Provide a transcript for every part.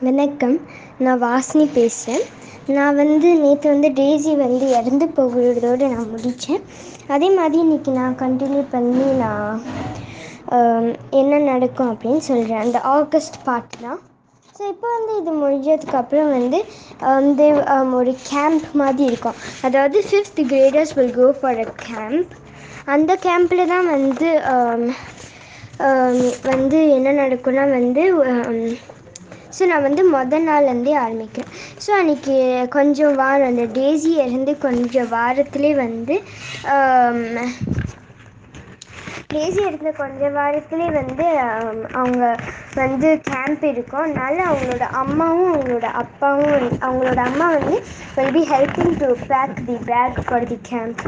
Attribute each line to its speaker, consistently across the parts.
Speaker 1: வணக்கம். நான் வாசினி பேசுகிறேன் நான் வந்து நேற்று வந்து டேஸி வந்து இறந்து போகிறதோடு நான் முடித்தேன் அதே மாதிரி இன்றைக்கி நான் கண்டினியூ பண்ணி நான் என்ன நடக்கும் அப்படின்னு சொல்கிறேன் அந்த ஆகஸ்ட் பார்ட் தான். ஸோ இப்போ வந்து இது முடிஞ்சதுக்கப்புறம் வந்து வந்து ஒரு கேம்ப் மாதிரி இருக்கும். அதாவது fifth graders will go for a camp அந்த கேம்பில் தான் வந்து வந்து என்ன நடக்கும்னா வந்து ஸோ நான் வந்து மொதல் நாள்லேருந்தே ஆரம்பிக்கிறேன். ஸோ அன்றைக்கி கொஞ்சம் வாரம் அந்த டேஸி இருந்து கொஞ்சம் வாரத்துலேயே வந்து டேஸி இருந்த கொஞ்ச வாரத்துலேயே வந்து அவங்க வந்து கேம்ப் இருக்கும். அதனால அவங்களோட அம்மாவும் அவங்களோட அப்பாவும் அவங்களோட அம்மா வந்து will be helping to pack the bag for the camp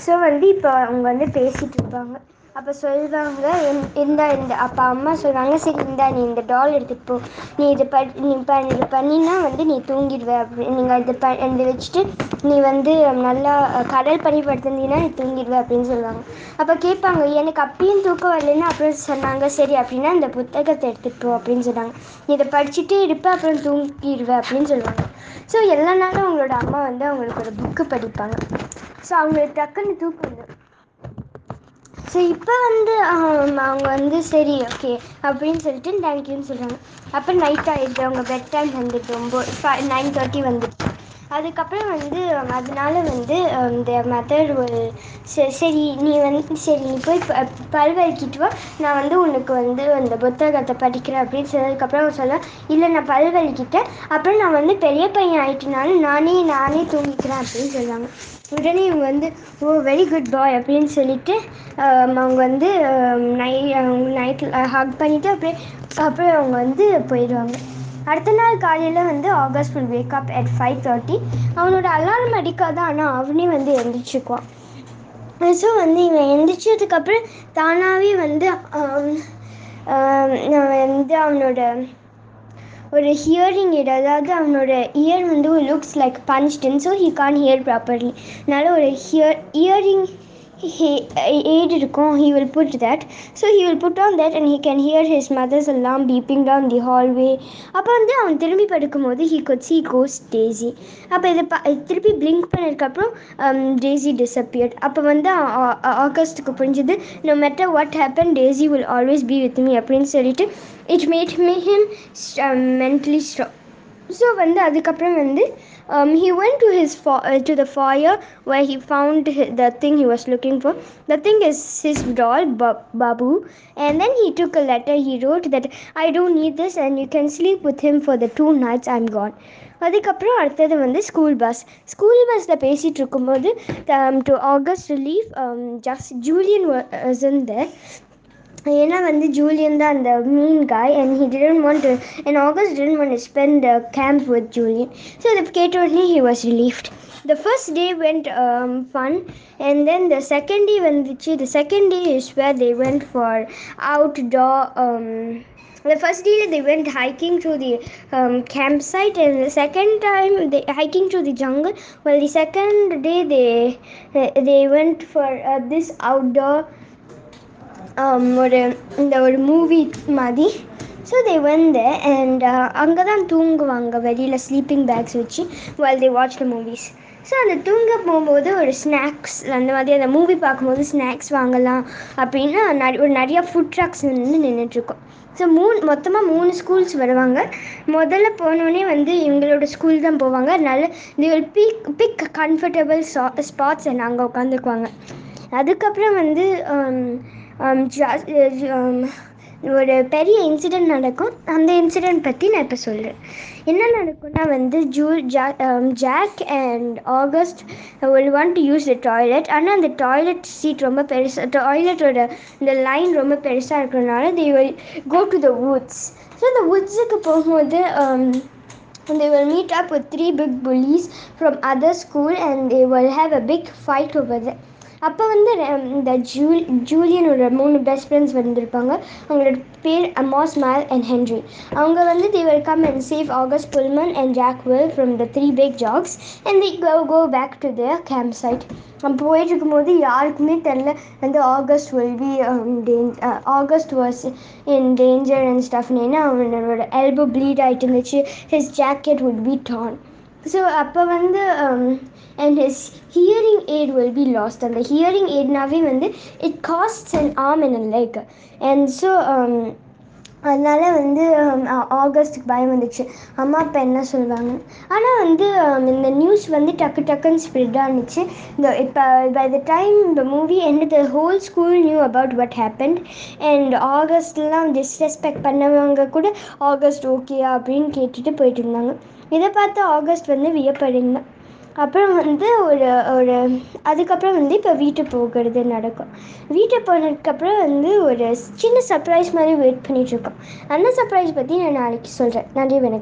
Speaker 1: so வந்து இப்போ அவங்க வந்து பேசிகிட்டு இருப்பாங்க. அப்போ சொல்லுவாங்க "இந்த- இந்த இந்த அம்மா சொல்லுவாங்க சரி இந்தா நீ இந்த டால் எடுத்துகிட்டு போ. நீ இது ப நீ இப்போ இது பண்ணினா வந்து நீ தூங்கிடுவ. அப்படி நீங்கள் இது ப இதை வச்சுட்டு நீ வந்து நல்லா கடல் பண்ணி படுத்திருந்தீங்கன்னா நீ தூங்கிடுவ அப்படின்னு சொல்லுவாங்க அப்போ கேட்பாங்க எனக்கு அப்பயும் தூக்கம் வரலன்னா? அப்புறம் சொன்னாங்க சரி அப்படின்னா இந்த புத்தகத்தை எடுத்துகிட்டு போ அப்படின்னு சொன்னாங்க. நீ இதை படிச்சுட்டே இருப்ப அப்புறம் தூங்கிடுவ அப்படின்னு சொல்லுவாங்க. ஸோ எல்லா நாளும் அவங்களோட அம்மா வந்து அவங்களுக்கு ஒரு புக்கு படிப்பாங்க. ஸோ அவங்களுக்கு டக்குன்னு தூக்கம் வந்துடும் ஸோ இப்போ வந்து அவங்க வந்து சரி ஓகே அப்படின்னு சொல்லிட்டு தேங்க்யூன்னு சொல்கிறாங்க அப்போ நைட் ஆகிடுது அவங்க பெட் டைம் வந்துட்டு ரொம்ப நைன் தேர்ட்டி வந்துடுச்சு. அதுக்கப்புறம் வந்து அதனால வந்து இந்த மதர் ஒரு சரி சரி நீ வந்து சரி நீ போய் பல்வழிக்கிட்டு பல் வா. நான் வந்து உனக்கு வந்து அந்த புத்தகத்தை படிக்கிறேன் அப்படின்னு சொன்னதுக்கப்புறம் அவன் சொன்னான் இல்லை நான் பல்வழிக்கிட்டேன் அப்புறம் நான் வந்து பெரிய பையன் ஆயிட்டனால நானே நானே தூங்கிக்கிறேன் அப்படின்னு சொல்லுவாங்க உடனே இவங்க வந்து ஓ வெரி குட் பாய் அப்படின்னு சொல்லிட்டு அவங்க வந்து நை நைட்டில் ஹக் பண்ணிவிட்டு அப்படியே அப்புறம் அவங்க வந்து போயிடுவாங்க. அடுத்த நாள் காலையில் வந்து August will wake up at five thirty அவனோட அலாரம் அடிக்காதான் ஆனால் அவனே வந்து எழுந்திரிச்சுக்குவான் ஸோ வந்து இவன் எழுந்திரிச்சதுக்கப்புறம் தானாகவே வந்து வந்து அவனோட ஒரு ஹியரிங் எய்ட் அதாவது அவனோட இயர் வந்து looks like punched in so he can hear properly அதனால ஒரு ஹியர் இயரிங் aid இருக்கும் he will put that so he will put on that and he can hear his mother's எல்லாம் peeping down the hallway அப்போ வந்து அவன் திரும்பி படுக்கும்போது he could see ghost daisy அப்போ இதை பா திருப்பி பிளிங்க் பண்ணதுக்கப்புறம் டேசி டிஸப்பியர்ட் அப்போ வந்து ஆகஸ்டுக்கு புரிஞ்சுது no matter what happen Daisy will always be with me அப்படின்னு சொல்லிட்டு it made me him mentally strong so வந்து அதுக்கப்புறம் வந்து um, he went to his fo- uh, to the foyer where he found hi- the thing he was looking for the thing is his doll ba- babu and then he took a letter he wrote that i don't need this and you can sleep with him for the two nights i'm gone அதுக்கப்புறம் அடுத்தது வந்து school bus school பஸ்ஸில் பேசிகிட்டு இருக்கும்போது to August relief just Julian there ஏன்னா வந்து Julian தான் அந்த mean guy and he didn't want to and August didn't want to spend the camp with Julian so இதை கேட்ட உடனே he was relieved the first day went um, fun and then the second day வந்துச்சு the second day is where they went for outdoor um, the first day they went hiking through the um, campsite and the second time they hiking through the jungle well the second day they they went for uh, this outdoor um, Um, ஒரு இந்த ஒரு movie மாதிரி. So they வந்து and அங்கே தான் தூங்குவாங்க. வெளியில் sleeping bags வச்சு while they watch the movies so அந்த தூங்க போகும்போது ஒரு ஸ்நாக்ஸ் அந்த மாதிரி அந்த மூவி பார்க்கும்போது ஸ்நாக்ஸ் வாங்கலாம் அப்படின்னு நிறைய ஒரு நிறையா ஃபுட் ட்ரக்ஸ் வந்து நின்றுட்டுருக்கோம் ஸோ மூணு மொத்தமாக மூணு ஸ்கூல்ஸ் வருவாங்க. முதல்ல போனோடனே வந்து எங்களோட ஸ்கூல் தான் போவாங்க. அதனால the will pick pick comfortable spots and அங்கே உட்காந்துக்குவாங்க அதுக்கப்புறம் வந்து um, Um, um, ஒரு பெரிய இன்சிடெண்ட் நடக்கும். அந்த இன்சிடெண்ட் பற்றி நான் இப்போ சொல்கிறேன் என்ன நடக்கும்னா வந்து ஜூ ஜா um, ஜாக் அண்ட் ஆகஸ்ட் ஒரு want to use the toilet ஆனால் அந்த டாய்லெட் சீட் ரொம்ப பெருசாக டாய்லெட்டோட இந்த லைன் ரொம்ப பெருசாக இருக்கிறதுனால they will go to the woods. So இந்த வுட்ஸுக்கு போகும்போது and they will meet up with three big bullies from other school and they will have a big fight over there. அப்போ வந்து இந்த ஜூல் ஜூலியனோட மூணு பெஸ்ட் ஃப்ரெண்ட்ஸ் வந்திருப்பாங்க. அவங்களோட பேர் அமாஸ் மேல் அண்ட் ஹென்ரி அவங்க வந்து they come and and August Pullman and Jack will the three three jacks and the they go back to to camp site போயிட்டு இருக்கும்போது யாருக்குமே தெரில வந்து August will be August was in danger and ஸ்டஃப்னு ஏன்னா அவனோட elbow bleed ஆகிட்டு இருந்துச்சு. His jacket would be torn so அப்போ வந்து and his hearing aid will be lost அந்த ஹியரிங் எய்ட்னாவே வந்து it costs and arm and and like and so அதனால வந்து um, ஆகஸ்ட்டுக்கு பயம் வந்துச்சு. அம்மா அப்பா என்ன சொல்லுவாங்க ஆனால் வந்து um, இந்த நியூஸ் வந்து டக்கு டக்குன்னு ஸ்ப்ரெட் ஆனிச்சு. இந்த இப்போ பை த டைம் இந்த movie and the whole school knew about what happened and ஆகஸ்ட்லாம் disrespect பண்ணவங்க கூட ஆகஸ்ட் ஓகே அப்படின்னு கேட்டுட்டு போயிட்டு இருந்தாங்க. இதை பார்த்து ஆகஸ்ட் வந்து வியப்படைந்தான் அப்புறம் வந்து ஒரு ஒரு அதுக்கப்புறம் வந்து இப்போ வீட்டு போகிறது நடக்கும். வீட்டு போனதுக்கப்புறம் வந்து ஒரு சின்ன சர்ப்ரைஸ் மாதிரி வெயிட் பண்ணிகிட்ருக்கோம் அந்த சர்ப்ரைஸ் பற்றி நான் நாளைக்கு சொல்கிறேன் நன்றி வணக்கம்.